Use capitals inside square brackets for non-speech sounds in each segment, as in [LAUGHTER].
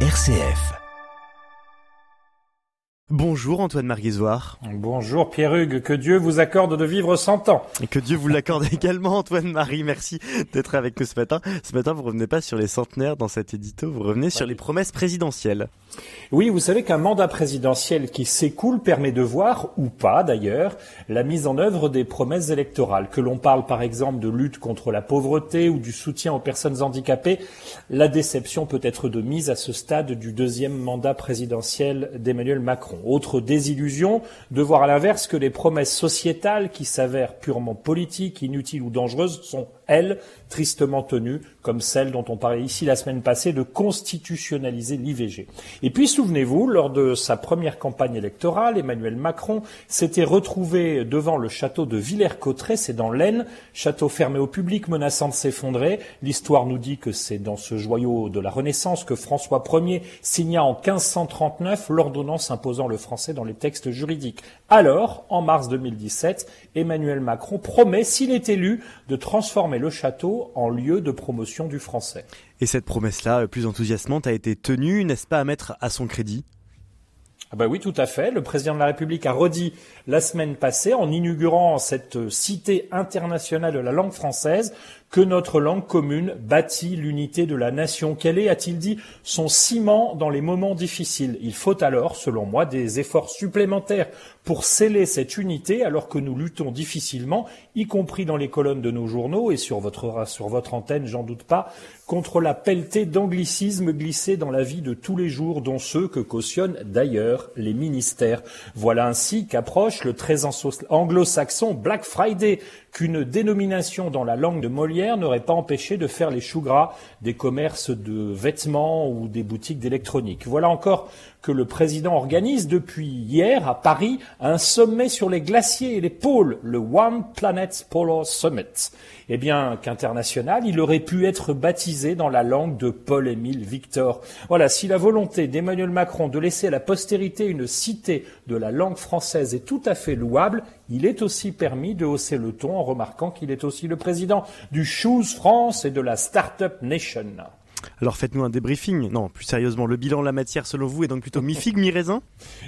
RCF. Bonjour Antoine Marguisoire. Bonjour Pierre-Hugues, que Dieu vous accorde de vivre 100 ans. Et que Dieu vous l'accorde [LAUGHS] également Antoine Marie, merci d'être avec nous ce matin. Ce matin vous revenez pas sur les centenaires dans cet édito, vous revenez sur les promesses présidentielles. Oui, vous savez qu'un mandat présidentiel qui s'écoule permet de voir, ou pas d'ailleurs, la mise en œuvre des promesses électorales. Que l'on parle par exemple de lutte contre la pauvreté ou du soutien aux personnes handicapées, la déception peut être de mise à ce stade du deuxième mandat présidentiel d'Emmanuel Macron. Autre désillusion de voir à l'inverse que les promesses sociétales qui s'avèrent purement politiques, inutiles ou dangereuses sont, elles, tristement tenues, comme celle dont on parlait ici la semaine passée de constitutionnaliser l'IVG. Et puis souvenez-vous, lors de sa première campagne électorale, Emmanuel Macron s'était retrouvé devant le château de Villers-Cotterêts, c'est dans l'Aisne, château fermé au public menaçant de s'effondrer. L'histoire nous dit que c'est dans ce joyau de la Renaissance que François Ier signa en 1539 l'ordonnance imposant le français dans les textes juridiques. Alors, en mars 2017, Emmanuel Macron promet, s'il est élu, de transformer le château en lieu de promotion du français. Et cette promesse-là, plus enthousiasmante, a été tenue, n'est-ce pas à mettre à son crédit? Ah bah oui, tout à fait. Le président de la République a redit la semaine passée, en inaugurant cette cité internationale de la langue française, que notre langue commune bâtit l'unité de la nation. Quel est, a-t-il dit, son ciment dans les moments difficiles? Il faut alors, selon moi, des efforts supplémentaires pour sceller cette unité alors que nous luttons difficilement, y compris dans les colonnes de nos journaux et sur votre, antenne, j'en doute pas, contre la pelletée d'anglicismes glissés dans la vie de tous les jours, dont ceux que cautionnent d'ailleurs les ministères. Voilà ainsi qu'approche le très anglo-saxon Black Friday, qu'une dénomination dans la langue de Molière n'aurait pas empêché de faire les choux gras des commerces de vêtements ou des boutiques d'électronique. Voilà encore que le président organise depuis hier à Paris un sommet sur les glaciers et les pôles, le One Planet Polar Summit. Eh bien, qu'international, il aurait pu être baptisé dans la langue de Paul-Émile Victor. Voilà, si la volonté d'Emmanuel Macron de laisser à la postérité une cité de la langue française est tout à fait louable, il est aussi permis de hausser le ton en remarquant qu'il est aussi le président du Choose France et de la Startup Nation. Alors faites-nous un débriefing. Non, plus sérieusement, le bilan de la matière selon vous est donc plutôt mi-figue, mi-raisin?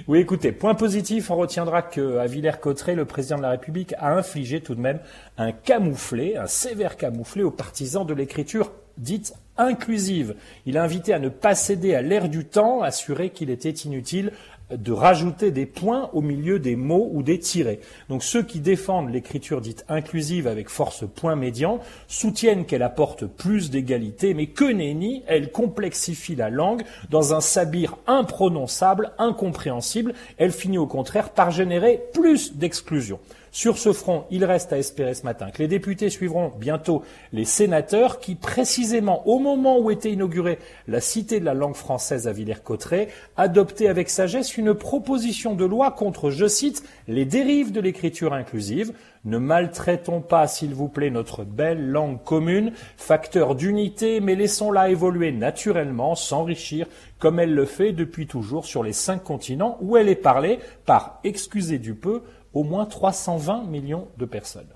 Oui, écoutez, point positif, on retiendra qu'à Villers-Cotterêts, le président de la République a infligé tout de même un camouflet, un sévère camouflet aux partisans de l'écriture dite inclusive. Il a invité à ne pas céder à l'air du temps, assuré qu'il était inutile de rajouter des points au milieu des mots ou des tirets. Donc ceux qui défendent l'écriture dite inclusive avec force point médian soutiennent qu'elle apporte plus d'égalité, mais que nenni, elle complexifie la langue dans un sabir imprononçable, incompréhensible. Elle finit au contraire par générer plus d'exclusion. Sur ce front, il reste à espérer ce matin que les députés suivront bientôt les sénateurs qui, précisément au moment où était inaugurée la Cité de la langue française à Villers-Cotterêts, adoptaient avec sagesse une proposition de loi contre, je cite, les dérives de l'écriture inclusive. Ne maltraitons pas, s'il vous plaît, notre belle langue commune, facteur d'unité, mais laissons-la évoluer naturellement, s'enrichir, comme elle le fait depuis toujours sur les cinq continents où elle est parlée par, excusez du peu, au moins 320 millions de personnes.